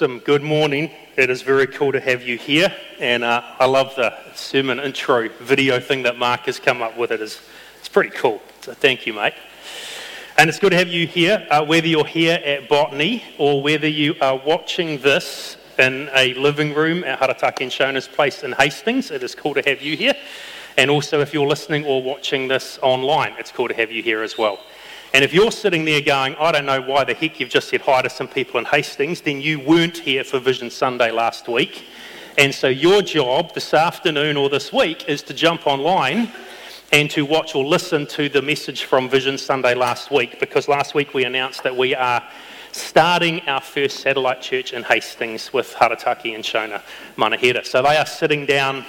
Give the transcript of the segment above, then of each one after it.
Awesome. Good morning. It is very cool to have you here. And uh, I love the sermon intro video thing that Mark has come up with. It is, it's pretty cool. So thank you, mate. And it's good to have you here, uh, whether you're here at Botany or whether you are watching this in a living room at Harataki and Shona's place in Hastings. It is cool to have you here. And also, if you're listening or watching this online, it's cool to have you here as well. And if you're sitting there going, I don't know why the heck you've just said hi to some people in Hastings, then you weren't here for Vision Sunday last week. And so your job this afternoon or this week is to jump online and to watch or listen to the message from Vision Sunday last week, because last week we announced that we are starting our first satellite church in Hastings with Harataki and Shona Manahera. So they are sitting down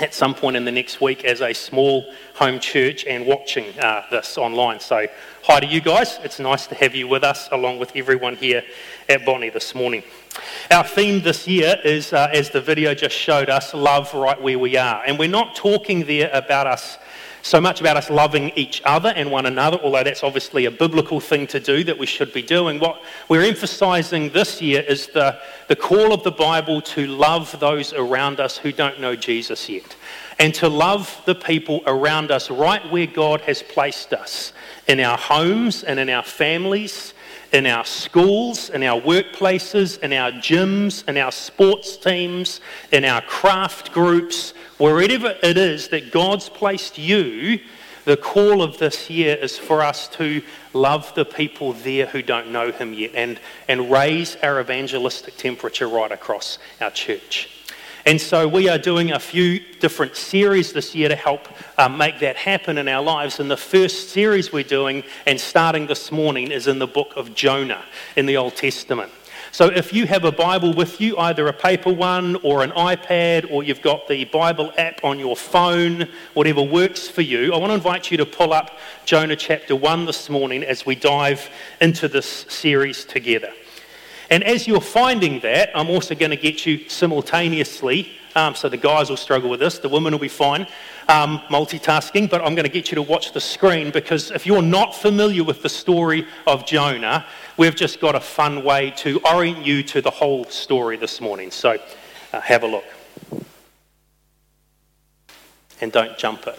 at some point in the next week as a small home church and watching uh, this online. So, hi to you guys. It's nice to have you with us, along with everyone here at Botany this morning. Our theme this year is, uh, as the video just showed us, love right where we are. And we're not talking there about us so much about us loving each other and one another, although that's obviously a biblical thing to do that we should be doing. What we're emphasizing this year is the, the call of the Bible to love those around us who don't know Jesus yet, and to love the people around us right where God has placed us in our homes and in our families in our schools, in our workplaces, in our gyms, in our sports teams, in our craft groups, wherever it is that God's placed you, the call of this year is for us to love the people there who don't know Him yet and, and raise our evangelistic temperature right across our church. And so we are doing a few different series this year to help um, make that happen in our lives. And the first series we're doing, and starting this morning, is in the book of Jonah in the Old Testament. So if you have a Bible with you, either a paper one or an iPad, or you've got the Bible app on your phone, whatever works for you, I want to invite you to pull up Jonah chapter 1 this morning as we dive into this series together. And as you're finding that, I'm also going to get you simultaneously. Um, so the guys will struggle with this, the women will be fine um, multitasking, but I'm going to get you to watch the screen because if you're not familiar with the story of Jonah, we've just got a fun way to orient you to the whole story this morning. So uh, have a look. And don't jump it.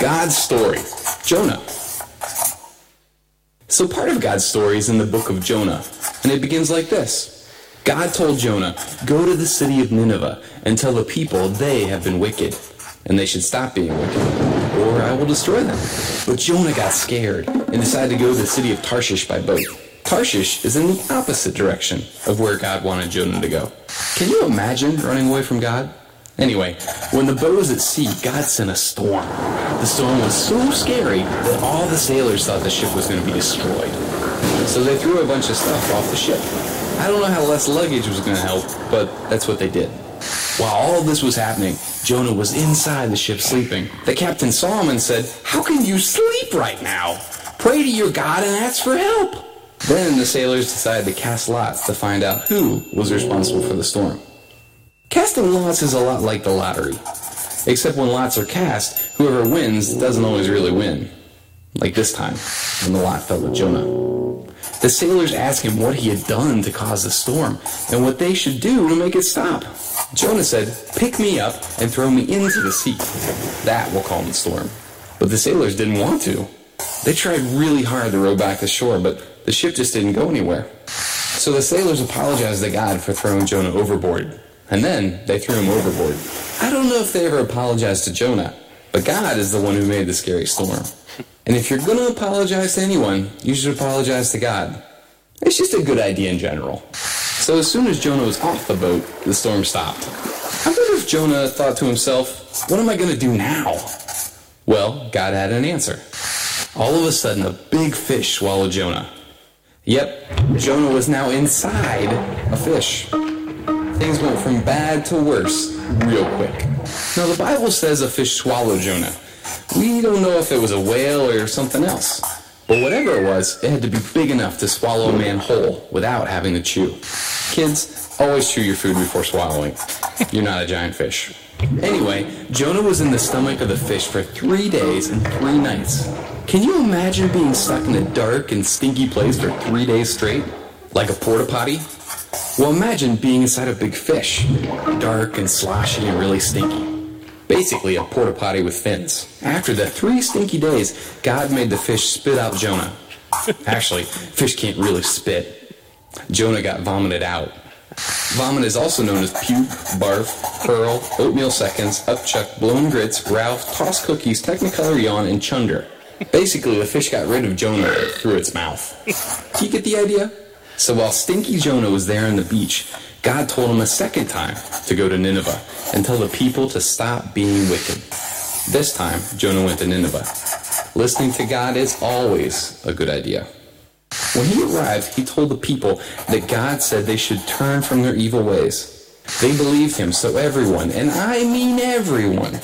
God's story Jonah. So, part of God's story is in the book of Jonah, and it begins like this God told Jonah, Go to the city of Nineveh and tell the people they have been wicked, and they should stop being wicked, or I will destroy them. But Jonah got scared and decided to go to the city of Tarshish by boat. Tarshish is in the opposite direction of where God wanted Jonah to go. Can you imagine running away from God? Anyway, when the boat was at sea, God sent a storm. The storm was so scary that all the sailors thought the ship was going to be destroyed. So they threw a bunch of stuff off the ship. I don't know how less luggage was going to help, but that's what they did. While all this was happening, Jonah was inside the ship sleeping. The captain saw him and said, How can you sleep right now? Pray to your God and ask for help. Then the sailors decided to cast lots to find out who was responsible for the storm. Casting lots is a lot like the lottery. Except when lots are cast, whoever wins doesn't always really win. Like this time, when the lot fell to Jonah. The sailors asked him what he had done to cause the storm, and what they should do to make it stop. Jonah said, Pick me up and throw me into the sea. That will calm the storm. But the sailors didn't want to. They tried really hard to row back to shore, but the ship just didn't go anywhere. So the sailors apologized to God for throwing Jonah overboard. And then they threw him overboard. I don't know if they ever apologized to Jonah, but God is the one who made the scary storm. And if you're going to apologize to anyone, you should apologize to God. It's just a good idea in general. So as soon as Jonah was off the boat, the storm stopped. I wonder if Jonah thought to himself, what am I going to do now? Well, God had an answer. All of a sudden, a big fish swallowed Jonah. Yep, Jonah was now inside a fish things went from bad to worse real quick. Now, the Bible says a fish swallowed Jonah. We don't know if it was a whale or something else. But whatever it was, it had to be big enough to swallow a man whole without having to chew. Kids, always chew your food before swallowing. You're not a giant fish. Anyway, Jonah was in the stomach of the fish for three days and three nights. Can you imagine being stuck in a dark and stinky place for three days straight? Like a porta potty? Well, imagine being inside a big fish, dark and sloshy and really stinky. Basically, a porta potty with fins. After the three stinky days, God made the fish spit out Jonah. Actually, fish can't really spit. Jonah got vomited out. Vomit is also known as puke, barf, pearl, oatmeal seconds, upchuck, blown grits, Ralph, toss cookies, technicolor yawn, and chunder. Basically, the fish got rid of Jonah through its mouth. Do you get the idea? So while Stinky Jonah was there on the beach, God told him a second time to go to Nineveh and tell the people to stop being wicked. This time, Jonah went to Nineveh. Listening to God is always a good idea. When he arrived, he told the people that God said they should turn from their evil ways. They believed him, so everyone, and I mean everyone,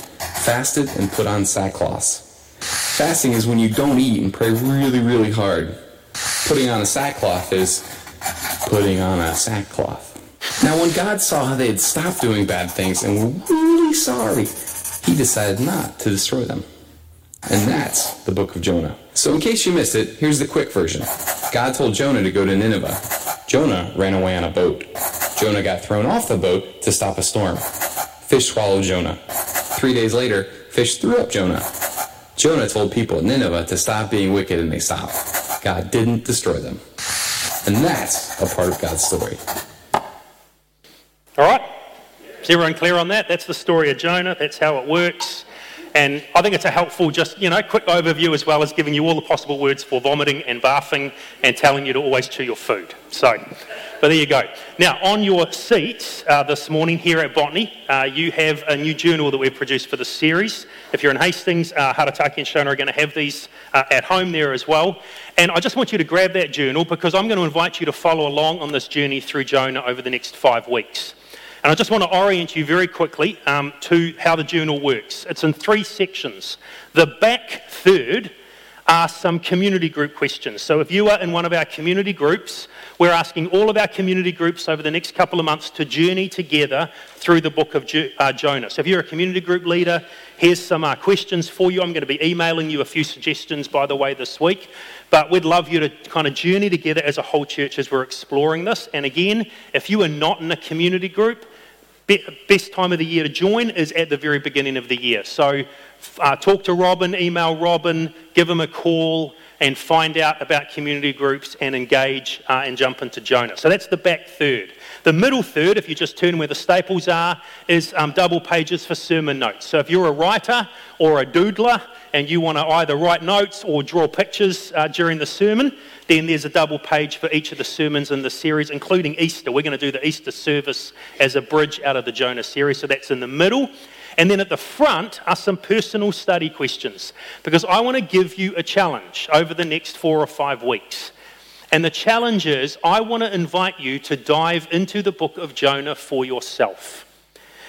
fasted and put on sackcloth. Fasting is when you don't eat and pray really, really hard. Putting on a sackcloth is putting on a sackcloth. Now, when God saw how they had stopped doing bad things and were really sorry, he decided not to destroy them. And that's the book of Jonah. So, in case you missed it, here's the quick version God told Jonah to go to Nineveh. Jonah ran away on a boat. Jonah got thrown off the boat to stop a storm. Fish swallowed Jonah. Three days later, fish threw up Jonah. Jonah told people at Nineveh to stop being wicked, and they stopped. God didn't destroy them. And that's a part of God's story. All right? Is everyone clear on that? That's the story of Jonah. That's how it works. And I think it's a helpful, just, you know, quick overview as well as giving you all the possible words for vomiting and barfing and telling you to always chew your food. So, but there you go. Now, on your seats uh, this morning here at Botany, uh, you have a new journal that we've produced for the series. If you're in Hastings, uh, Harataki and Shona are going to have these uh, at home there as well. And I just want you to grab that journal because I'm going to invite you to follow along on this journey through Jonah over the next five weeks. And I just want to orient you very quickly um, to how the journal works. It's in three sections. The back third are some community group questions. So if you are in one of our community groups, we're asking all of our community groups over the next couple of months to journey together through the book of uh, Jonah. So if you're a community group leader, here's some uh, questions for you. I'm going to be emailing you a few suggestions, by the way, this week. But we'd love you to kind of journey together as a whole church as we're exploring this. And again, if you are not in a community group, best time of the year to join is at the very beginning of the year. So uh, talk to Robin, email Robin, give him a call, and find out about community groups and engage uh, and jump into Jonah. So that's the back third. The middle third, if you just turn where the staples are, is um, double pages for sermon notes. So if you're a writer or a doodler and you want to either write notes or draw pictures uh, during the sermon, then there's a double page for each of the sermons in the series, including Easter. We're going to do the Easter service as a bridge out of the Jonah series, so that's in the middle. And then at the front are some personal study questions because I want to give you a challenge over the next four or five weeks. And the challenge is I want to invite you to dive into the book of Jonah for yourself.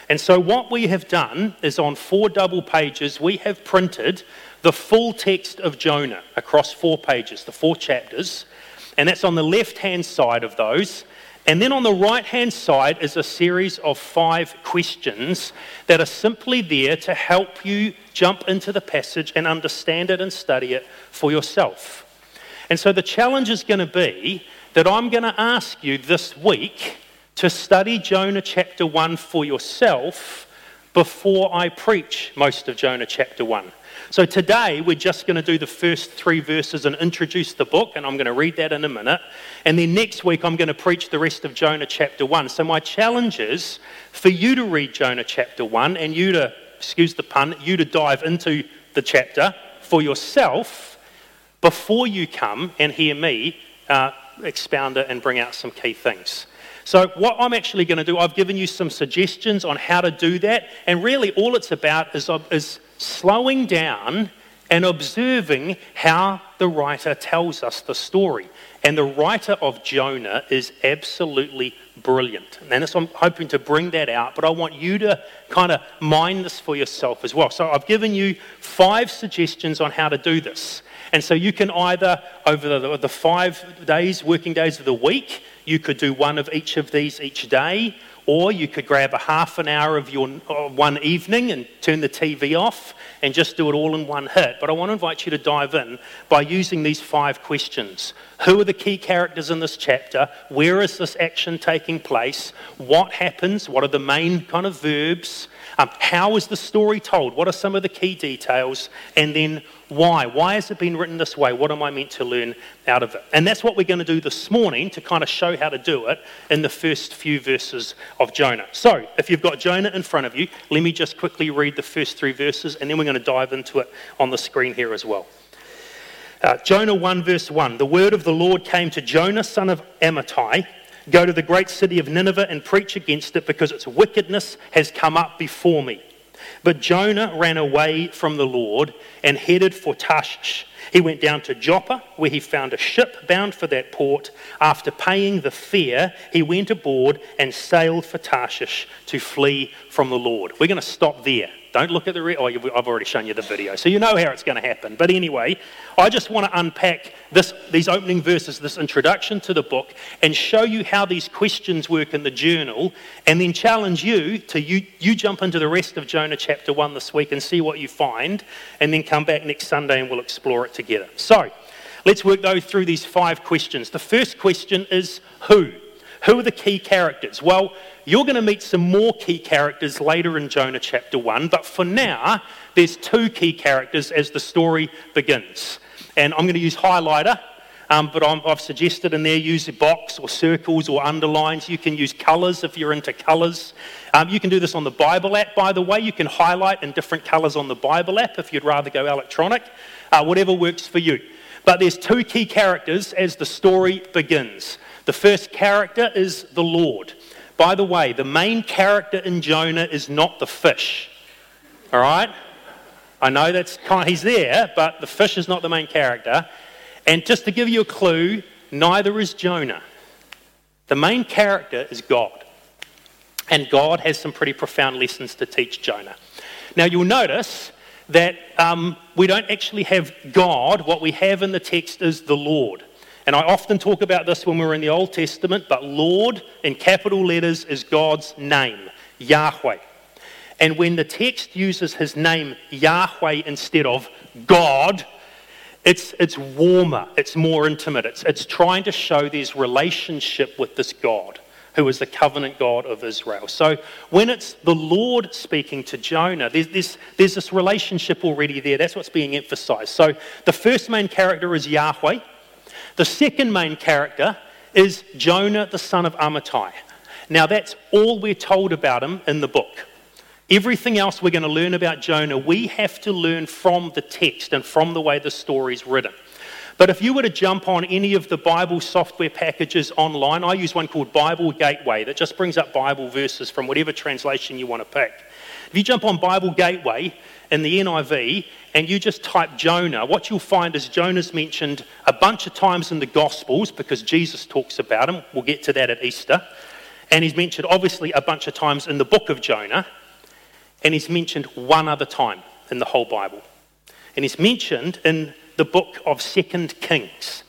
And so, what we have done is on four double pages, we have printed the full text of Jonah across four pages, the four chapters, and that's on the left hand side of those. And then on the right hand side is a series of five questions that are simply there to help you jump into the passage and understand it and study it for yourself. And so the challenge is going to be that I'm going to ask you this week to study Jonah chapter 1 for yourself before I preach most of Jonah chapter 1. So today we're just going to do the first three verses and introduce the book, and I'm going to read that in a minute. And then next week I'm going to preach the rest of Jonah chapter 1. So my challenge is for you to read Jonah chapter 1 and you to, excuse the pun, you to dive into the chapter for yourself before you come and hear me uh, expound it and bring out some key things. So, what I'm actually going to do, I've given you some suggestions on how to do that, and really all it's about is, is slowing down and observing how the writer tells us the story. And the writer of Jonah is absolutely brilliant. And I'm hoping to bring that out, but I want you to kind of mind this for yourself as well. So I've given you five suggestions on how to do this. And so you can either, over the, the five days, working days of the week, you could do one of each of these each day, Or you could grab a half an hour of your uh, one evening and turn the TV off and just do it all in one hit. But I want to invite you to dive in by using these five questions. Who are the key characters in this chapter? Where is this action taking place? What happens? What are the main kind of verbs? Um, how is the story told? What are some of the key details? And then why? Why has it been written this way? What am I meant to learn out of it? And that's what we're going to do this morning to kind of show how to do it in the first few verses of Jonah. So, if you've got Jonah in front of you, let me just quickly read the first three verses and then we're going to dive into it on the screen here as well. Uh, Jonah 1, verse 1 The word of the Lord came to Jonah, son of Amittai. Go to the great city of Nineveh and preach against it because its wickedness has come up before me. But Jonah ran away from the Lord and headed for Tarshish. He went down to Joppa, where he found a ship bound for that port. After paying the fare, he went aboard and sailed for Tarshish to flee from the Lord. We're going to stop there. Don't look at the. Re- oh, I've already shown you the video, so you know how it's going to happen. But anyway, I just want to unpack this, these opening verses, this introduction to the book, and show you how these questions work in the journal, and then challenge you to you, you jump into the rest of Jonah chapter 1 this week and see what you find, and then come back next Sunday and we'll explore it together. So, let's work those through these five questions. The first question is who? Who are the key characters? Well, you're going to meet some more key characters later in Jonah chapter 1, but for now, there's two key characters as the story begins. And I'm going to use highlighter, um, but i have suggested in there use a box or circles or underlines. You can use colours if you're into colours. Um, you can do this on the Bible app, by the way. You can highlight in different colours on the Bible app if you'd rather go electronic, uh, whatever works for you. But there's two key characters as the story begins. The first character is the Lord. By the way, the main character in Jonah is not the fish. All right? I know that's kind of, he's there, but the fish is not the main character. And just to give you a clue, neither is Jonah. The main character is God. And God has some pretty profound lessons to teach Jonah. Now, you'll notice that um, we don't actually have God. What we have in the text is the Lord. And I often talk about this when we're in the Old Testament, but Lord in capital letters is God's name, Yahweh. And when the text uses his name, Yahweh, instead of God, it's, it's warmer, it's more intimate. It's, it's trying to show there's relationship with this God who is the covenant God of Israel. So when it's the Lord speaking to Jonah, there's this, there's this relationship already there. That's what's being emphasized. So the first main character is Yahweh. The second main character is Jonah, the son of Amittai. Now, that's all we're told about him in the book. Everything else we're going to learn about Jonah, we have to learn from the text and from the way the story's written. But if you were to jump on any of the Bible software packages online, I use one called Bible Gateway that just brings up Bible verses from whatever translation you want to pick. If you jump on Bible Gateway in the NIV and you just type Jonah, what you'll find is Jonah's mentioned a bunch of times in the Gospels because Jesus talks about him. We'll get to that at Easter. And he's mentioned obviously a bunch of times in the book of Jonah. And he's mentioned one other time in the whole Bible. And he's mentioned in the book of Second Kings.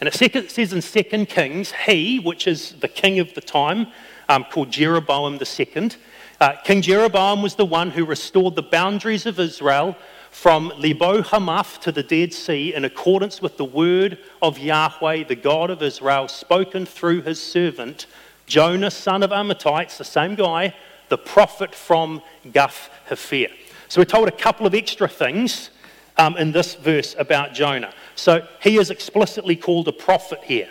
And it says in Second Kings, he, which is the king of the time, um, called Jeroboam II, uh, king Jeroboam was the one who restored the boundaries of Israel from Lebo Hamath to the Dead Sea in accordance with the word of Yahweh, the God of Israel, spoken through his servant Jonah, son of Amittai, it's the same guy, the prophet from Gath Hepher. So we're told a couple of extra things um, in this verse about Jonah. So he is explicitly called a prophet here.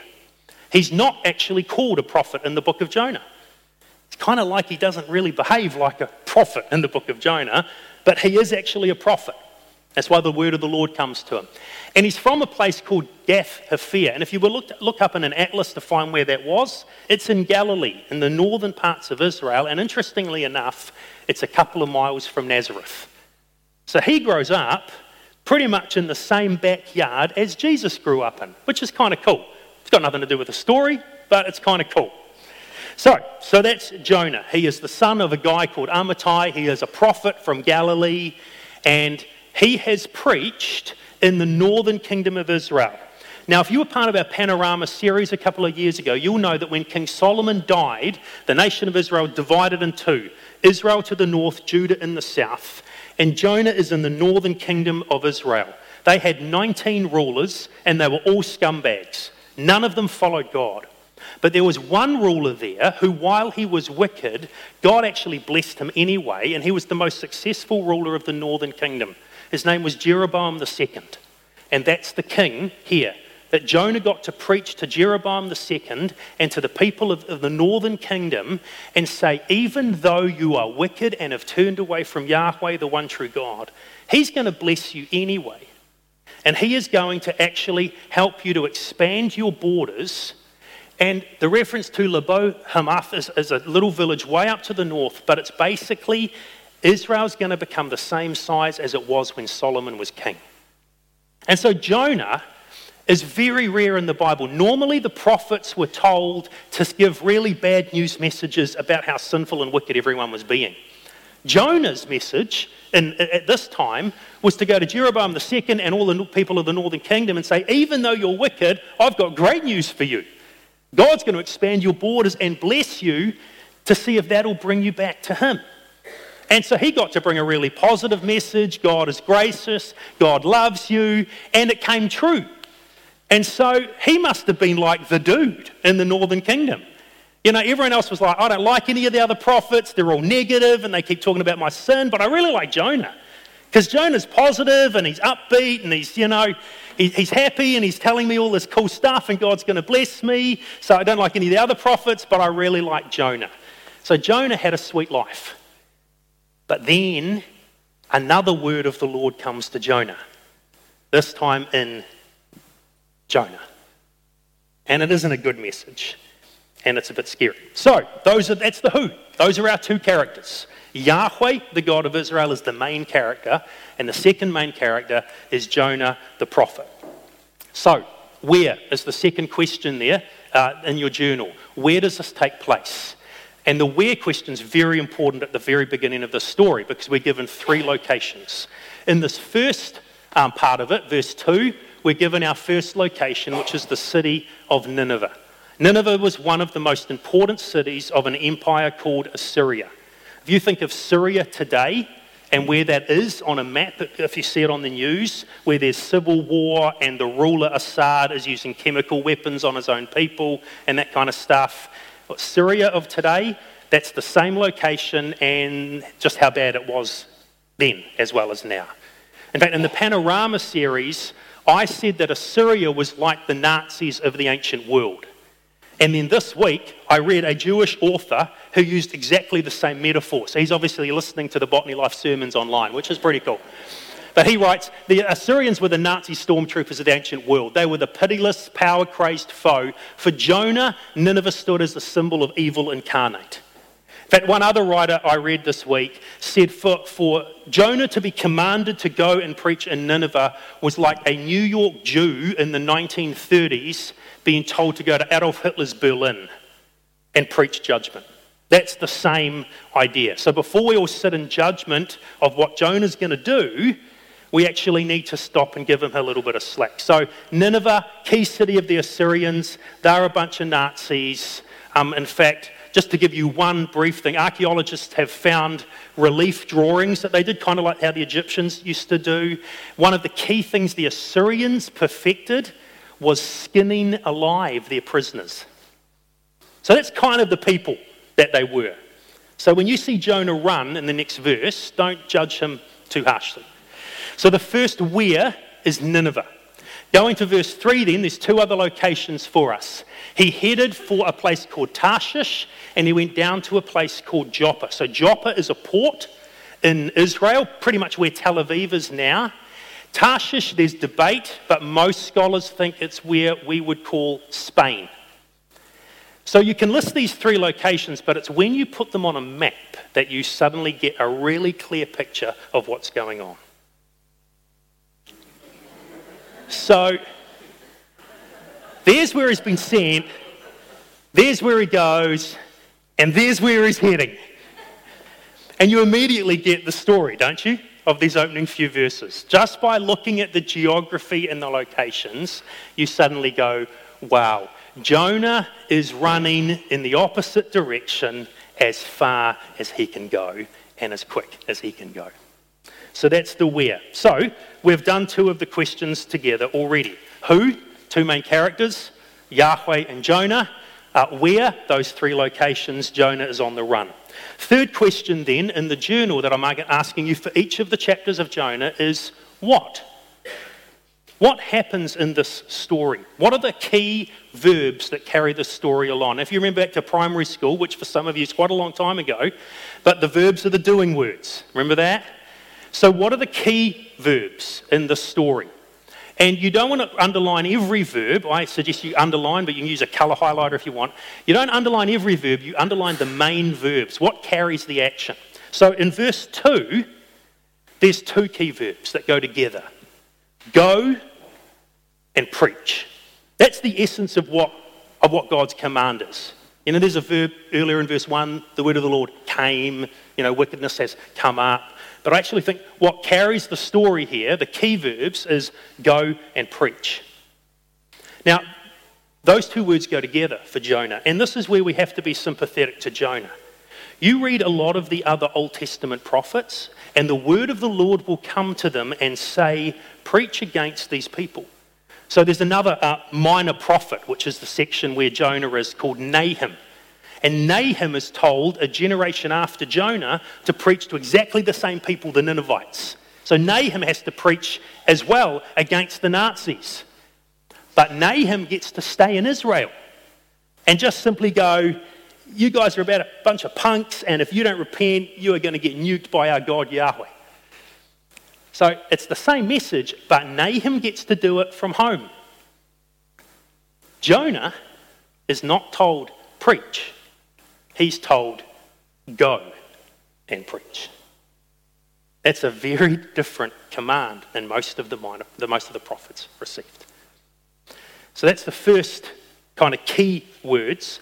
He's not actually called a prophet in the book of Jonah. It's kind of like he doesn't really behave like a prophet in the book of Jonah, but he is actually a prophet. That's why the word of the Lord comes to him. And he's from a place called Gath Hepher. And if you will look, look up in an atlas to find where that was, it's in Galilee, in the northern parts of Israel. And interestingly enough, it's a couple of miles from Nazareth. So he grows up pretty much in the same backyard as Jesus grew up in, which is kind of cool. It's got nothing to do with the story, but it's kind of cool. So, so that's Jonah. He is the son of a guy called Amittai. He is a prophet from Galilee, and he has preached in the northern kingdom of Israel. Now, if you were part of our Panorama series a couple of years ago, you'll know that when King Solomon died, the nation of Israel divided in two Israel to the north, Judah in the south, and Jonah is in the northern kingdom of Israel. They had 19 rulers, and they were all scumbags. None of them followed God. But there was one ruler there who, while he was wicked, God actually blessed him anyway, and he was the most successful ruler of the northern kingdom. His name was Jeroboam II. And that's the king here that Jonah got to preach to Jeroboam II and to the people of, of, the northern kingdom and say, even though you are wicked and have turned away from Yahweh, the one true God, he's going to bless you anyway. And he is going to actually help you to expand your borders. And the reference to Lebo Hamath is, is a little village way up to the north, but it's basically Israel's going to become the same size as it was when Solomon was king. And so Jonah is very rare in the Bible. Normally, the prophets were told to give really bad news messages about how sinful and wicked everyone was being. Jonah's message in, at this time was to go to Jeroboam II and all the people of the northern kingdom and say, Even though you're wicked, I've got great news for you. God's going to expand your borders and bless you to see if that'll bring you back to Him. And so he got to bring a really positive message God is gracious, God loves you, and it came true. And so he must have been like the dude in the northern kingdom. You know, everyone else was like, I don't like any of the other prophets. They're all negative and they keep talking about my sin. But I really like Jonah because Jonah's positive and he's upbeat and he's, you know, he's happy and he's telling me all this cool stuff and God's going to bless me. So I don't like any of the other prophets, but I really like Jonah. So Jonah had a sweet life. But then another word of the Lord comes to Jonah, this time in Jonah. And it isn't a good message. And it's a bit scary. So, those are, that's the who. Those are our two characters. Yahweh, the God of Israel, is the main character, and the second main character is Jonah, the prophet. So, where is the second question there uh, in your journal? Where does this take place? And the where question is very important at the very beginning of the story because we're given three locations. In this first um, part of it, verse 2, we're given our first location, which is the city of Nineveh. Nineveh was one of the most important cities of an empire called Assyria. If you think of Syria today and where that is on a map, if you see it on the news, where there's civil war and the ruler Assad is using chemical weapons on his own people and that kind of stuff, but Syria of today, that's the same location and just how bad it was then as well as now. In fact, in the Panorama series, I said that Assyria was like the Nazis of the ancient world. And then this week, I read a Jewish author who used exactly the same metaphor. So he's obviously listening to the Botany Life sermons online, which is pretty cool. But he writes The Assyrians were the Nazi stormtroopers of the ancient world. They were the pitiless, power crazed foe. For Jonah, Nineveh stood as the symbol of evil incarnate. Fact, one other writer I read this week said for, for Jonah to be commanded to go and preach in Nineveh was like a New York Jew in the 1930s being told to go to Adolf Hitler's Berlin and preach judgment. That's the same idea. So before we all sit in judgment of what Jonah's going to do, we actually need to stop and give him a little bit of slack. So, Nineveh, key city of the Assyrians, they're a bunch of Nazis. Um, in fact, just to give you one brief thing, archaeologists have found relief drawings that they did, kind of like how the Egyptians used to do. One of the key things the Assyrians perfected was skinning alive their prisoners. So that's kind of the people that they were. So when you see Jonah run in the next verse, don't judge him too harshly. So the first where is Nineveh. Going to verse 3, then, there's two other locations for us. He headed for a place called Tarshish and he went down to a place called Joppa. So, Joppa is a port in Israel, pretty much where Tel Aviv is now. Tarshish, there's debate, but most scholars think it's where we would call Spain. So you can list these three locations, but it's when you put them on a map that you suddenly get a really clear picture of what's going on. So there's where he's been sent, there's where he goes, and there's where he's heading. And you immediately get the story, don't you? of these opening few verses. Just by looking at the geography and the locations, you suddenly go, wow, Jonah is running in the opposite direction as far as he can go and as quick as he can go. So that's the where. So we've done two of the questions together already. Who, two main characters, Yahweh and Jonah. Uh, where, those three locations, Jonah is on the run. Third question, then, in the journal that I'm asking you for each of the chapters of Jonah is what? What happens in this story? What are the key verbs that carry the story along? If you remember back to primary school, which for some of you is quite a long time ago, but the verbs are the doing words. Remember that? So, what are the key verbs in the story? And you don't want to underline every verb. I suggest you underline, but you can use a colour highlighter if you want. You don't underline every verb, you underline the main verbs. What carries the action? So in verse 2, there's two key verbs that go together go and preach. That's the essence of what, of what God's command is. You know, there's a verb earlier in verse 1 the word of the Lord came, you know, wickedness has come up. But I actually think what carries the story here, the key verbs, is go and preach. Now, those two words go together for Jonah, and this is where we have to be sympathetic to Jonah. You read a lot of the other Old Testament prophets, and the word of the Lord will come to them and say, Preach against these people. So there's another uh, minor prophet, which is the section where Jonah is, called Nahum. And Nahum is told a generation after Jonah to preach to exactly the same people, the Ninevites. So Nahum has to preach as well against the Nazis. But Nahum gets to stay in Israel and just simply go, You guys are about a bunch of punks, and if you don't repent, you are going to get nuked by our God Yahweh. So it's the same message, but Nahum gets to do it from home. Jonah is not told, Preach he's told, Go and preach. That's a very different command than most of the, minor, the most of the prophets received. So that's the first kind of key words.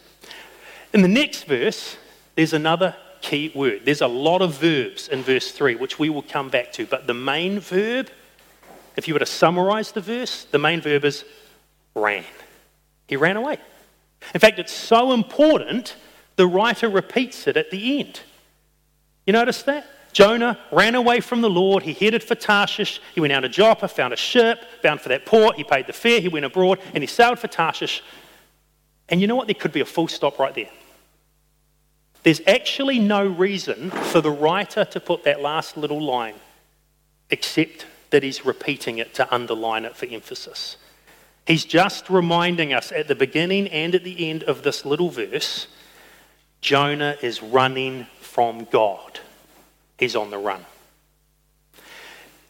In the next verse, there's another key word. There's a lot of verbs in verse 3, which we will come back to. But the main verb, if you were to summarize the verse, the main verb is ran. He ran away. In fact, it's so important the writer repeats it at the end. You notice that? Jonah ran away from the Lord. He headed for Tarshish. He went out to Joppa, found a ship, bound for that port. He paid the fare. He went abroad and he sailed for Tarshish. And you know what? There could be a full stop right there. There's actually no reason for the writer to put that last little line except that he's repeating it to underline it for emphasis. He's just reminding us at the beginning and at the end of this little verse Jonah is running from God. He's on the run.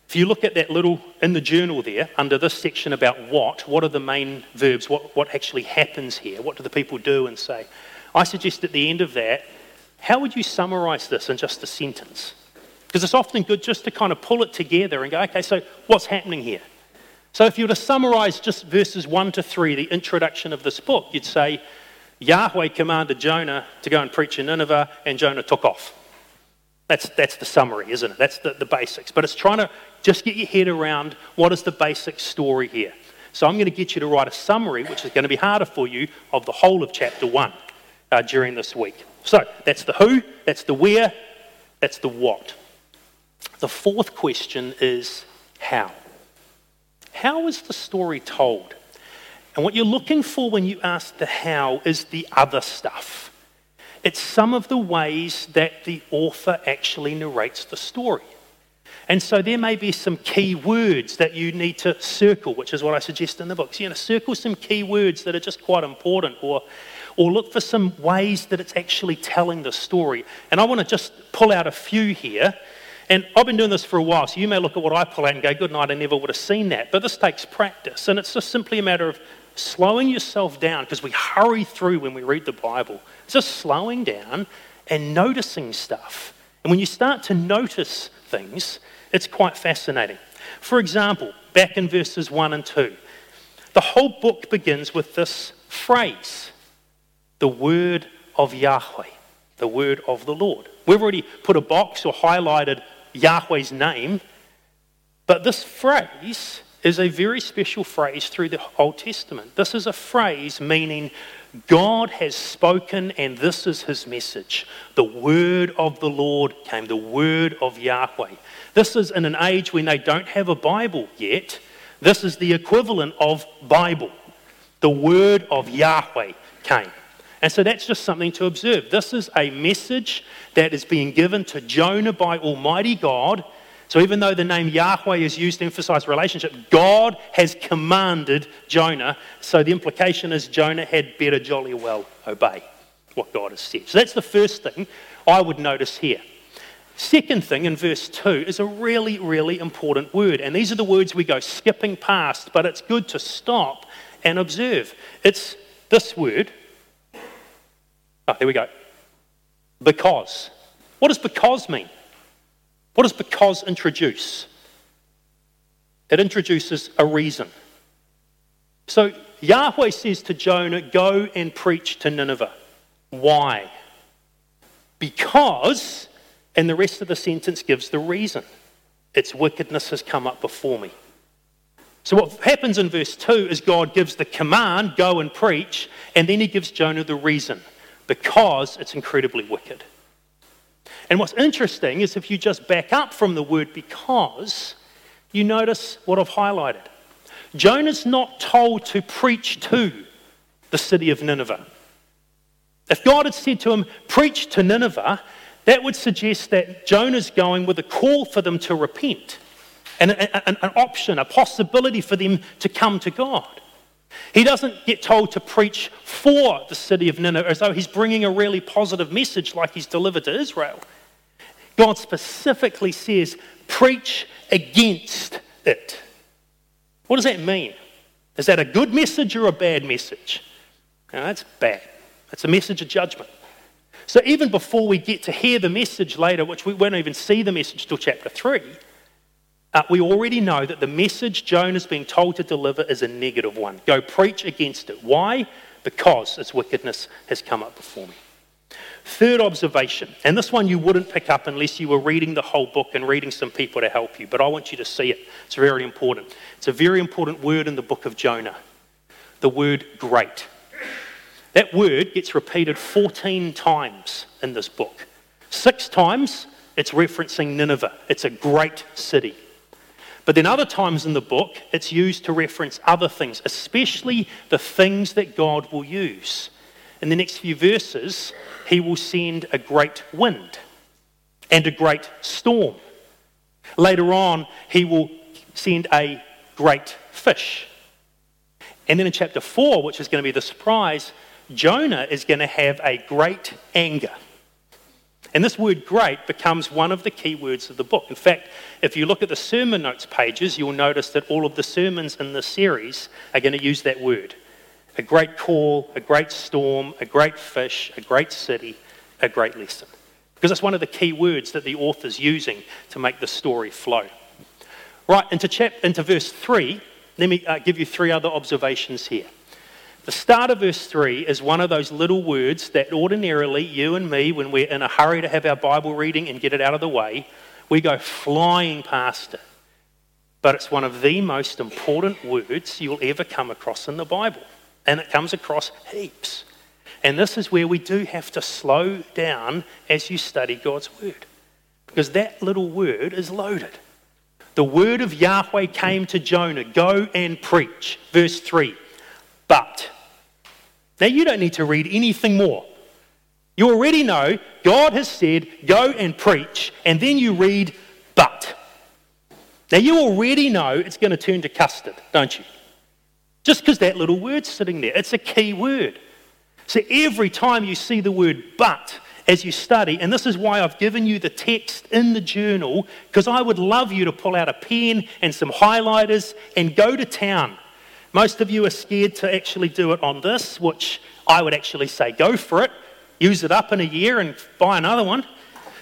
If you look at that little in the journal there, under this section about what, what are the main verbs, what, what actually happens here, what do the people do and say? I suggest at the end of that, how would you summarize this in just a sentence? Because it's often good just to kind of pull it together and go, okay, so what's happening here? So if you were to summarize just verses 1 to 3, the introduction of this book, you'd say, Yahweh commanded Jonah to go and preach in Nineveh, and Jonah took off. That's, that's the summary, isn't it? That's the, the basics. But it's trying to just get your head around what is the basic story here. So I'm going to get you to write a summary, which is going to be harder for you, of the whole of chapter 1 uh, during this week. So that's the who, that's the where, that's the what. The fourth question is how. How is the story told? And what you're looking for when you ask the how is the other stuff. It's some of the ways that the author actually narrates the story. And so there may be some key words that you need to circle, which is what I suggest in the books. You know, circle some key words that are just quite important, or, or look for some ways that it's actually telling the story. And I want to just pull out a few here. And I've been doing this for a while, so you may look at what I pull out and go, good night, I never would have seen that. But this takes practice, and it's just simply a matter of slowing yourself down, because we hurry through when we read the Bible, just slowing down and noticing stuff. And when you start to notice things, it's quite fascinating. For example, back in verses 1 and 2, the whole book begins with this phrase the word of Yahweh, the word of the Lord. We've already put a box or highlighted Yahweh's name. But this phrase is a very special phrase through the Old Testament. This is a phrase meaning God has spoken and this is his message. The word of the Lord came, the word of Yahweh. This is in an age when they don't have a Bible yet. This is the equivalent of Bible. The word of Yahweh came. And so that's just something to observe. This is a message that is being given to Jonah by Almighty God. So even though the name Yahweh is used to emphasize relationship, God has commanded Jonah. So the implication is Jonah had better jolly well obey what God has said. So that's the first thing I would notice here. Second thing in verse 2 is a really, really important word. And these are the words we go skipping past, but it's good to stop and observe. It's this word. Oh, there we go. Because. What does because mean? What does because introduce? It introduces a reason. So Yahweh says to Jonah, Go and preach to Nineveh. Why? Because, and the rest of the sentence gives the reason its wickedness has come up before me. So, what happens in verse 2 is God gives the command, go and preach, and then he gives Jonah the reason because it's incredibly wicked. And what's interesting is if you just back up from the word because, you notice what I've highlighted. Jonah's not told to preach to the city of Nineveh. If God had said to him, Preach to Nineveh, that would suggest that Jonah's going with a call for them to repent and an, an option, a possibility for them to come to God. He doesn't get told to preach for the city of Nineveh as though he's bringing a really positive message like he's delivered to Israel. God specifically says, preach against it. What does that mean? Is that a good message or a bad message? No, that's bad. It's a message of judgment. So even before we get to hear the message later, which we won't even see the message till chapter 3, uh, we already know that the message Jonah's being told to deliver is a negative one. Go preach against it. Why? Because its wickedness has come up before me. Third observation, and this one you wouldn't pick up unless you were reading the whole book and reading some people to help you, but I want you to see it. It's very important. It's a very important word in the book of Jonah the word great. That word gets repeated 14 times in this book. Six times it's referencing Nineveh, it's a great city. But then other times in the book, it's used to reference other things, especially the things that God will use. In the next few verses, he will send a great wind and a great storm. Later on, he will send a great fish. And then in chapter 4, which is going to be the surprise, Jonah is going to have a great anger. And this word great becomes one of the key words of the book. In fact, if you look at the sermon notes pages, you'll notice that all of the sermons in this series are going to use that word a great call, a great storm, a great fish, a great city, a great lesson. Because it's one of the key words that the author's using to make the story flow. Right, into, chap- into verse 3, let me uh, give you three other observations here. The start of verse 3 is one of those little words that ordinarily you and me, when we're in a hurry to have our Bible reading and get it out of the way, we go flying past it. But it's one of the most important words you'll ever come across in the Bible. And it comes across heaps. And this is where we do have to slow down as you study God's word. Because that little word is loaded. The word of Yahweh came to Jonah go and preach. Verse 3 but. Now, you don't need to read anything more. You already know God has said, go and preach, and then you read, but. Now, you already know it's going to turn to custard, don't you? Just because that little word's sitting there, it's a key word. So, every time you see the word but, as you study, and this is why I've given you the text in the journal, because I would love you to pull out a pen and some highlighters and go to town most of you are scared to actually do it on this, which I would actually say go for it, use it up in a year and buy another one.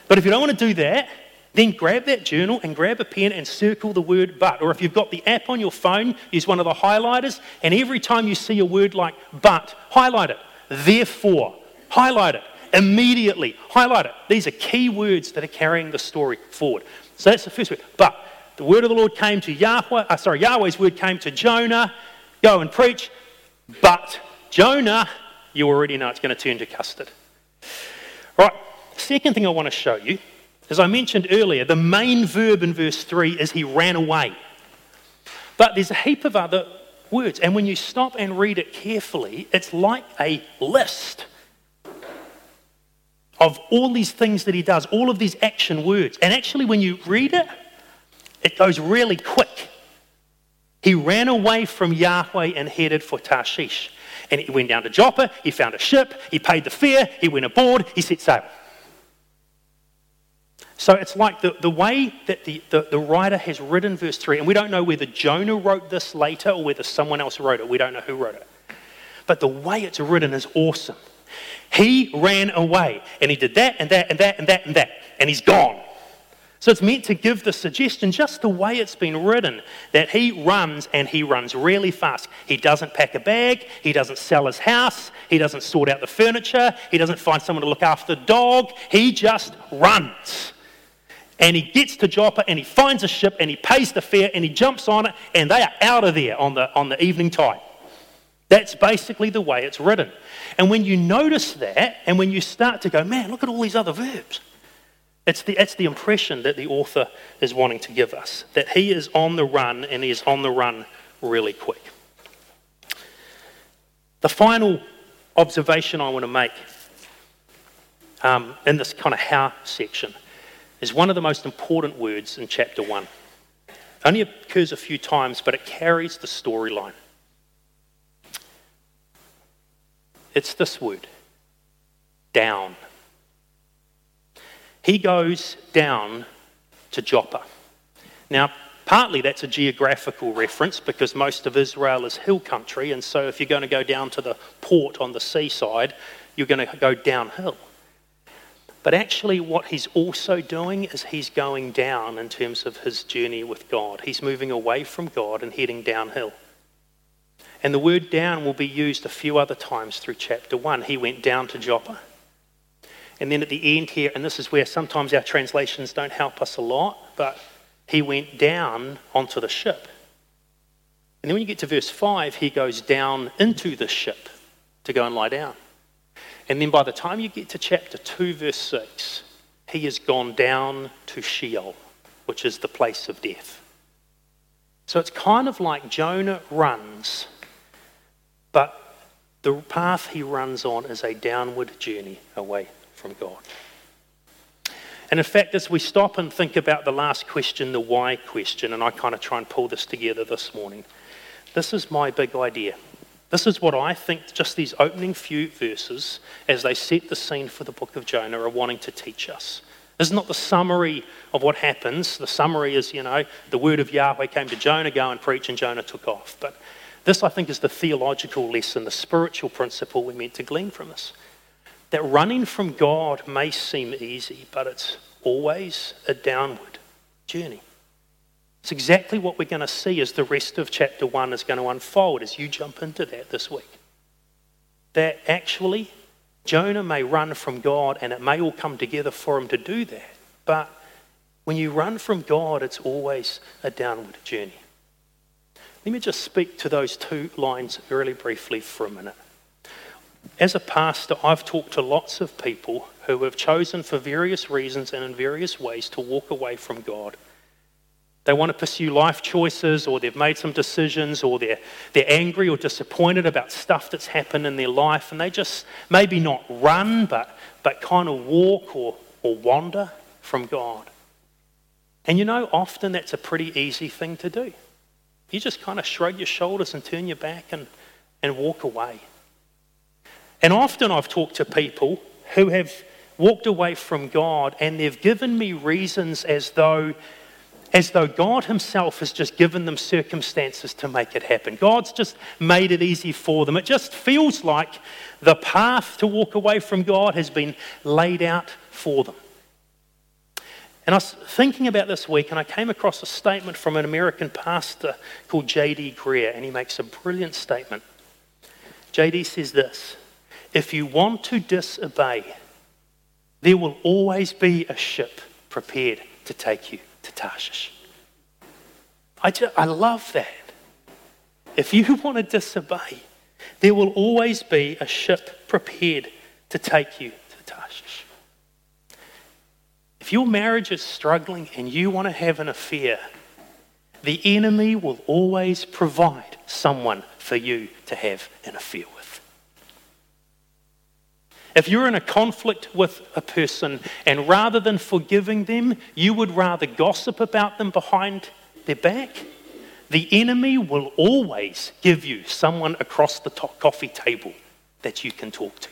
But if you don't want to do that, then grab that journal and grab a pen and circle the word but. Or if you've got the app on your phone, use one of the highlighters, and every time you see a word like but, highlight it. Therefore, highlight it. Immediately, highlight it. These are key words that are carrying the story forward. So that's the first word. But the word of the Lord came to Yahweh, uh, sorry, Yahweh's word came to Jonah, go and preach. But Jonah, you already know it's going to turn to custard. Right, second thing I want to show you, as I mentioned earlier, the main verb in verse 3 is he ran away. But there's a heap of other words, and when you stop and read it carefully, it's like a list of all these things that he does, all of these action words. And actually, when you read it, it goes really quick. He ran away from Yahweh and headed for Tarshish. And he went down to Joppa, he found a ship, he paid the fare, he went aboard, he set sail. So it's like the, the way that the, the, the, writer has written verse 3, and we don't know whether Jonah wrote this later or whether someone else wrote it. We don't know who wrote it. But the way it's written is awesome. He ran away, and he did that and that and that and that and that, and he's gone. So it's meant to give the suggestion, just the way it's been written, that he runs and he runs really fast. He doesn't pack a bag, he doesn't sell his house, he doesn't sort out the furniture, he doesn't find someone to look after the dog, he just runs. And he gets to Joppa and he finds a ship and he pays the fare and he jumps on it and they are out of there on the, on the evening tide. That's basically the way it's written. And when you notice that and when you start to go, man, look at all these other verbs it's the, it's the impression that the author is wanting to give us that he is on the run and he is on the run really quick. The final observation I want to make um, in this kind of how section is one of the most important words in chapter 1. It only occurs a few times, but it carries the storyline. It's this word down he goes down to Joppa. Now, partly that's a geographical reference because most of Israel is hill country, and so if you're going to go down to the port on the seaside, you're going to go downhill. But actually, what he's also doing is he's going down in terms of his journey with God. He's moving away from God and heading downhill. And the word down will be used a few other times through chapter 1. He went down to Joppa. And then at the end here, and this is where sometimes our translations don't help us a lot, but he went down onto the ship. And then when you get to verse 5, he goes down into the ship to go and lie down. And then by the time you get to chapter 2, verse 6, he has gone down to Sheol, which is the place of death. So it's kind of like Jonah runs, but the path he runs on is a downward journey away from God. And in fact, as we stop and think about the last question, the why question, and I kind of try and pull this together this morning, this is my big idea. This is what I think just these opening few verses, as they set the scene for the book of Jonah, are wanting to teach us. This is not the summary of what happens. The summary is, you know, the word of Yahweh came to Jonah, go and preach, and Jonah took off. But this, I think, is the theological lesson, the spiritual principle we're meant to glean from this that running from God may seem easy, but it's always a downward journey. It's exactly what we're going to see as the rest of chapter 1 is going to unfold as you jump into that this week. That actually, Jonah may run from God and it may all come together for him to do that. But when you run from God, it's always a downward journey. Let me just speak to those two lines really briefly for a minute. As a pastor, I've talked to lots of people who have chosen for various reasons and in various ways to walk away from God. They want to pursue life choices, or they've made some decisions, or they're, they're angry or disappointed about stuff that's happened in their life, and they just maybe not run, but, but kind of walk or, or wander from God. And you know, often that's a pretty easy thing to do. You just kind of shrug your shoulders and turn your back and, and walk away. And often I've talked to people who have walked away from God and they've given me reasons as though as though God Himself has just given them circumstances to make it happen. God's just made it easy for them. It just feels like the path to walk away from God has been laid out for them. And I was thinking about this week, and I came across a statement from an American pastor called J.D. Greear, and he makes a brilliant statement. J.D. says this if you want to disobey, there will always be a ship prepared to take you. to Tarshish. I, just, I love that. If you want to disobey, there will always be a ship prepared to take you to Tarshish. If your marriage is struggling and you want to have an affair, the enemy will always provide someone for you to have an affair with. If you're in a conflict with a person and rather than forgiving them, you would rather gossip about them behind their back, the enemy will always give you someone across the coffee table that you can talk to.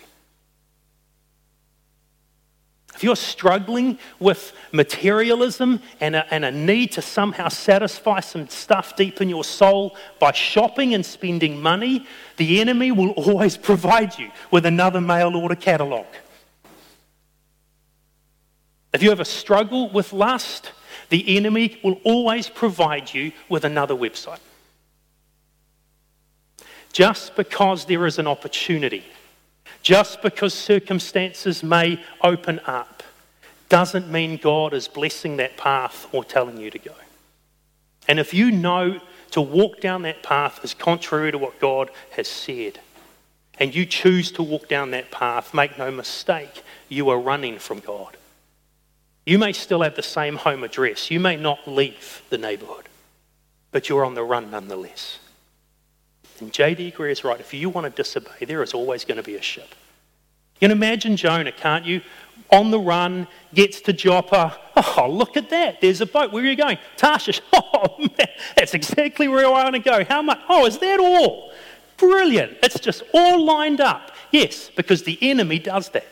If you're struggling with materialism and a, and a, need to somehow satisfy some stuff deep in your soul by shopping and spending money, the enemy will always provide you with another mail order catalogue. If you have a struggle with lust, the enemy will always provide you with another website. Just because there is an opportunity just because circumstances may open up doesn't mean God is blessing that path or telling you to go. And if you know to walk down that path is contrary to what God has said, and you choose to walk down that path, make no mistake, you are running from God. You may still have the same home address, you may not leave the neighbourhood, but you're on the run nonetheless. And J.D. Greear is right. If you want to disobey, there is always going to be a ship. You can imagine Jonah, can't you? On the run, gets to Joppa. Oh, look at that. There's a boat. Where are you going? Tarshish. Oh, man, that's exactly where I want to go. How much? Oh, is that all? Brilliant. It's just all lined up. Yes, because the enemy does that.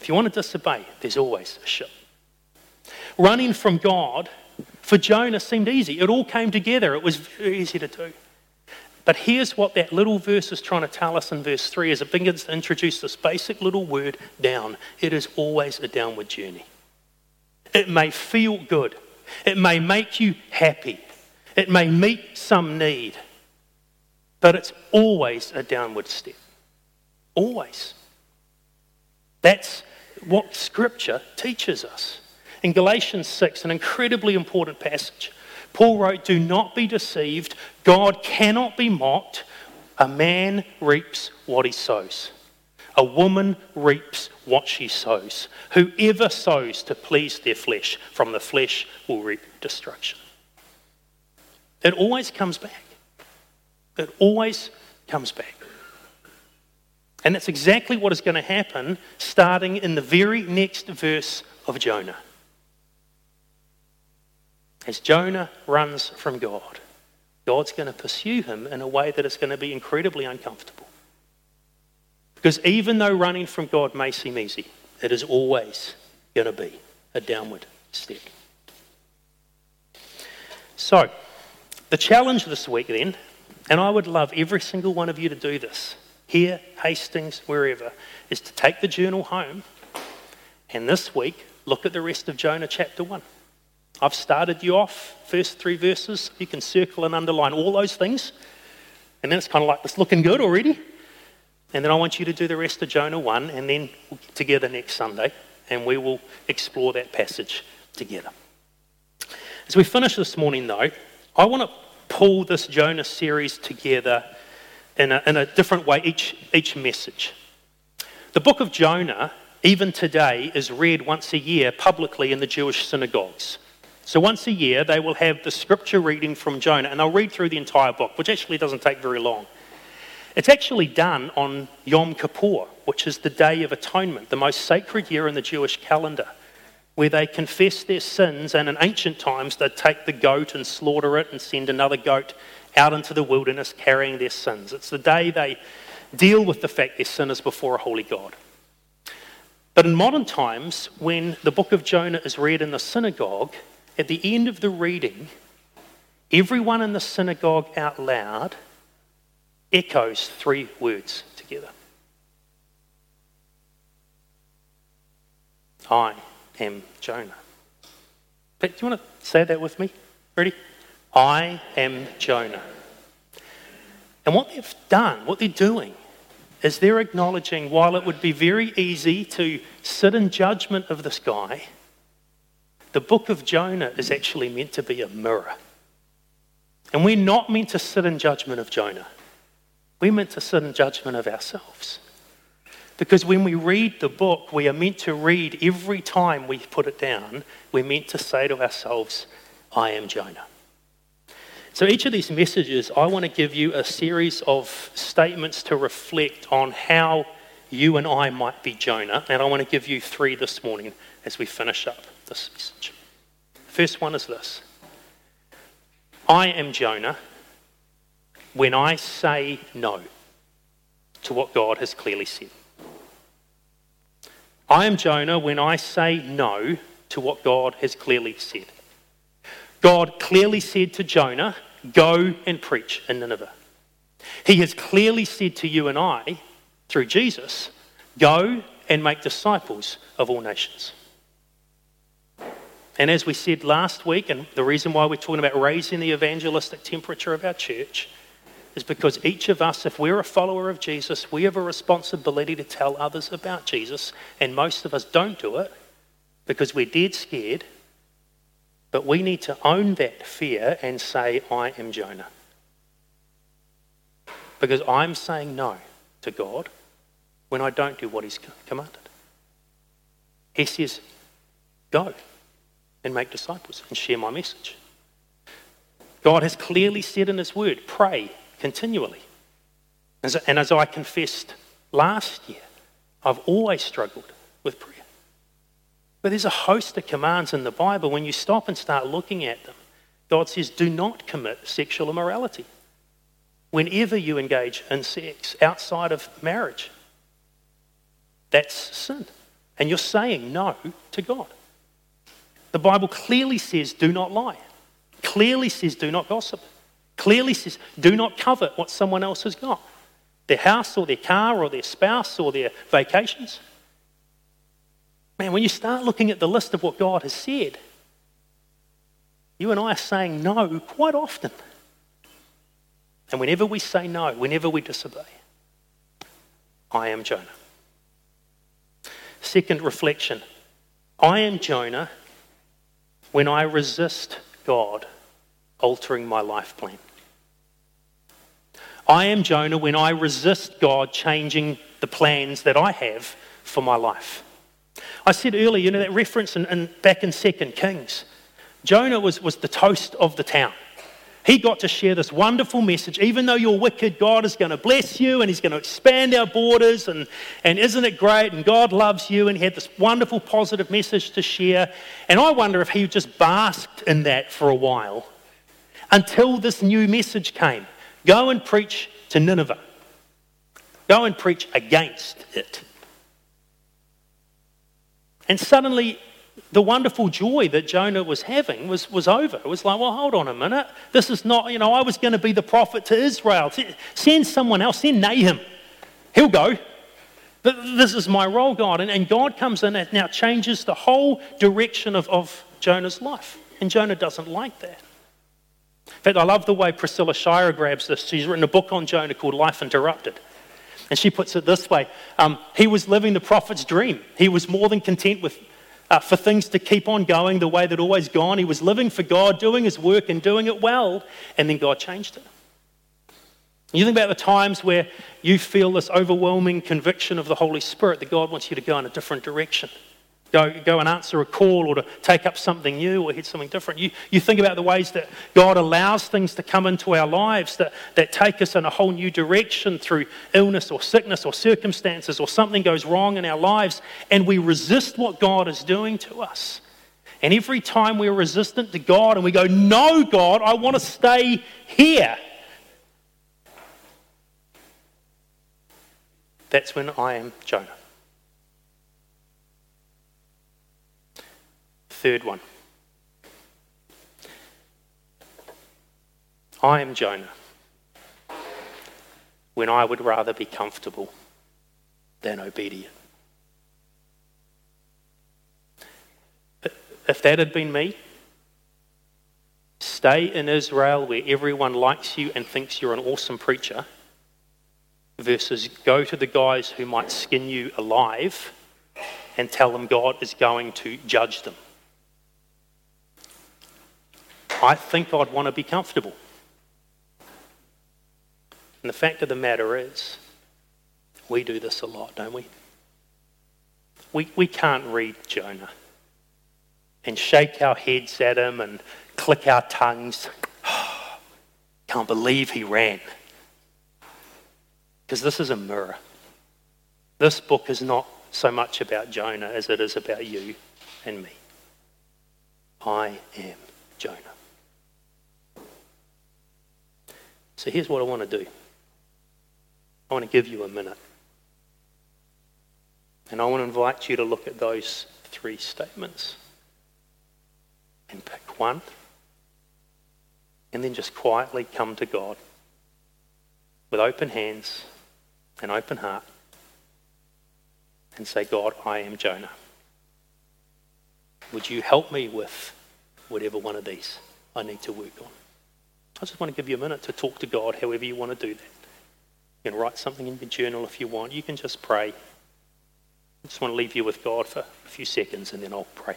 If you want to disobey, there's always a ship. Running from God for Jonah seemed easy. It all came together. It was very easy to do. But here's what that little verse is trying to tell us in verse 3 as it begins to introduce this basic little word down. It is always a downward journey. It may feel good, it may make you happy, it may meet some need, but it's always a downward step. Always. That's what Scripture teaches us. In Galatians 6, an incredibly important passage, Paul wrote, Do not be deceived. God cannot be mocked. A man reaps what he sows. A woman reaps what she sows. Whoever sows to please their flesh, from the flesh will reap destruction. It always comes back. It always comes back. And that's exactly what is going to happen starting in the very next verse of Jonah as Jonah runs from God, God's going to pursue him in a way that is going to be incredibly uncomfortable. Because even though running from God may seem easy, it is always going to be a downward step. So, the challenge this week then, and I would love every single one of you to do this, here, Hastings, wherever, is to take the journal home and this week look at the rest of Jonah chapter 1. I've started you off, first three verses. You can circle and underline all those things. And then it's kind of like, it's looking good already. And then I want you to do the rest of Jonah 1, and then we'll get together next Sunday, and we will explore that passage together. As we finish this morning, though, I want to pull this Jonah series together in a, in a different way, each, each message. The book of Jonah, even today, is read once a year publicly in the Jewish synagogues. So once a year, they will have the scripture reading from Jonah, and they'll read through the entire book, which actually doesn't take very long. It's actually done on Yom Kippur, which is the Day of Atonement, the most sacred year in the Jewish calendar, where they confess their sins, and in ancient times, they'd take the goat and slaughter it and send another goat out into the wilderness carrying their sins. It's the day they deal with the fact their sin is before a holy God. But in modern times, when the book of Jonah is read in the synagogue, at the end of the reading, everyone in the synagogue out loud echoes three words together I am Jonah. But do you want to say that with me? Ready? I am Jonah. And what they've done, what they're doing, is they're acknowledging while it would be very easy to sit in judgment of this guy, the book of Jonah is actually meant to be a mirror. And we're not meant to sit in judgment of Jonah. We're meant to sit in judgment of ourselves. Because when we read the book, we are meant to read every time we put it down, we're meant to say to ourselves, I am Jonah. So each of these messages, I want to give you a series of statements to reflect on how you and I might be Jonah. And I want to give you three this morning as we finish up this message. First one is this I am Jonah when I say no to what God has clearly said. I am Jonah when I say no to what God has clearly said. God clearly said to Jonah, Go and preach in Nineveh. He has clearly said to you and I, through Jesus, Go and make disciples of all nations. And as we said last week, and the reason why we're talking about raising the evangelistic temperature of our church is because each of us, if we're a follower of Jesus, we have a responsibility to tell others about Jesus. And most of us don't do it because we're dead scared. But we need to own that fear and say, I am Jonah. Because I'm saying no to God when I don't do what He's commanded. He says, Go and make disciples and share my message. God has clearly said in His word, pray continually. And as I confessed last year, I've always struggled with prayer. But there's a host of commands in the Bible. When you stop and start looking at them, God says, do not commit sexual immorality. Whenever you engage in sex outside of marriage, that's sin. And you're saying no to God. The Bible clearly says, do not lie. Clearly says, do not gossip. Clearly says, do not covet what someone else has got their house or their car or their spouse or their vacations. Man, when you start looking at the list of what God has said, you and I are saying no quite often. And whenever we say no, whenever we disobey, I am Jonah. Second reflection I am Jonah when I resist God altering my life plan. I am Jonah when I resist God changing the plans that I have for my life. I said earlier, you know, that reference in, in, back in 2 Kings, Jonah was, was the toast of the town. He got to share this wonderful message. Even though you're wicked, God is going to bless you and He's going to expand our borders. And, and isn't it great? And God loves you. And He had this wonderful, positive message to share. And I wonder if He just basked in that for a while until this new message came go and preach to Nineveh, go and preach against it. And suddenly the wonderful joy that Jonah was having was, was over. It was like, well, hold on a minute. This is not, you know, I was going to be the prophet to Israel. Send someone else, send Nahum. He'll go. But this is my role, God. And, and God comes in and now changes the whole direction of, of Jonah's life. And Jonah doesn't like that. In fact, I love the way Priscilla Shirer grabs this. She's written a book on Jonah called Life Interrupted. And she puts it this way um, He was living the prophet's dream. He was more than content with uh, for things to keep on going the way they'd always gone. He was living for God, doing his work and doing it well, and then God changed it. You think about the times where you feel this overwhelming conviction of the Holy Spirit that God wants you to go in a different direction. Go, go and answer a call or to take up something new or hit something different. You, you think about the ways that God allows things to come into our lives that, that take us in a whole new direction through illness or sickness or circumstances or something goes wrong in our lives and we resist what God is doing to us. And every time we're resistant to God and we go, No, God, I want to stay here. That's when I am Jonah. Third one. I am Jonah when I would rather be comfortable than obedient. If that had been me, stay in Israel where everyone likes you and thinks you're an awesome preacher, versus go to the guys who might skin you alive and tell them God is going to judge them. I think I'd want to be comfortable. And the fact of the matter is, we do this a lot, don't we? We, we can't read Jonah and shake our heads at him and click our tongues. Can't believe he ran. Because this is a mirror. This book is not so much about Jonah as it is about you and me. I am Jonah. So here's what I want to do I want to give you a minute. And I want to invite you to look at those three statements and pick one and then just quietly come to God with open hands and open heart and say, God, I am Jonah. Would you help me with whatever one of these I need to work on? I just want to give you a minute to talk to God however you want to do that. You can write something in your journal if you want. You can just pray. I just want to leave you with God for a few seconds and then I'll pray.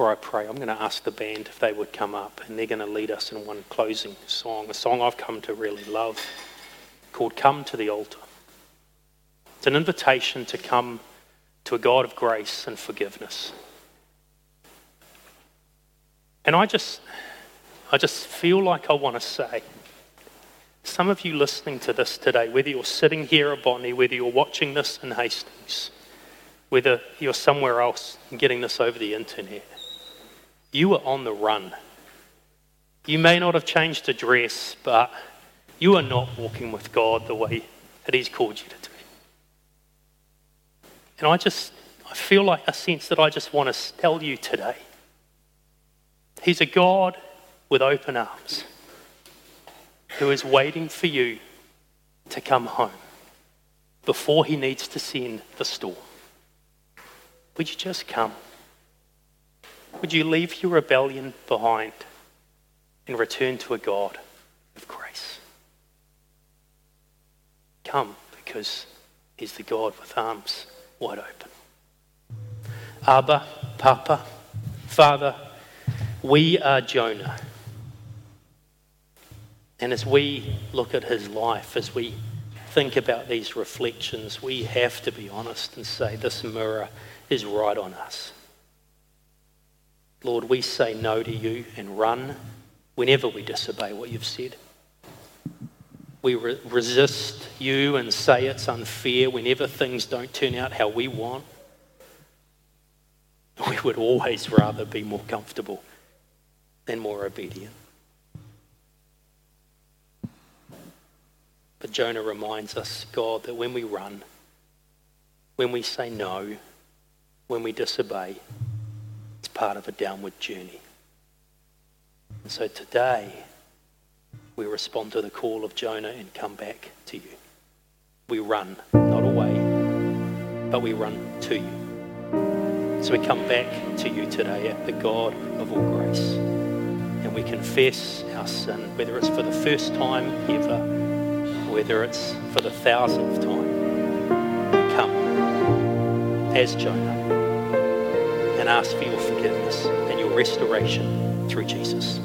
Before I pray, I'm going to ask the band if they would come up, and they're going to lead us in one closing song, a song I've come to really love called Come to the Altar. It's an invitation to come to a God of grace and forgiveness. And I just, I just feel like I want to say, some of you listening to this today, whether you're sitting here at Botany, whether you're watching this in Hastings, whether you're somewhere else getting this over the internet, you are on the run. You may not have changed the dress, but you are not walking with God the way that He's called you to do. And I just, I feel like a sense that I just want to tell you today. He's a God with open arms who is waiting for you to come home before he needs to send the storm. Would you just come? Would you leave your rebellion behind and return to a God of grace? Come, because He's the God with arms wide open. Abba, Papa, Father, we are Jonah. And as we look at his life, as we think about these reflections, we have to be honest and say this mirror is right on us. Lord, we say no to you and run whenever we disobey what you've said. We re- resist you and say it's unfair whenever things don't turn out how we want. We would always rather be more comfortable than more obedient. But Jonah reminds us, God, that when we run, when we say no, when we disobey, part of a downward journey. And so today, we respond to the call of Jonah and come back to you. We run, not away, but we run to you. So we come back to you today at the God of all grace. And we confess our sin, whether it's for the first time ever, whether it's for the thousandth time. We come as Jonah ask for your forgiveness and your restoration through Jesus.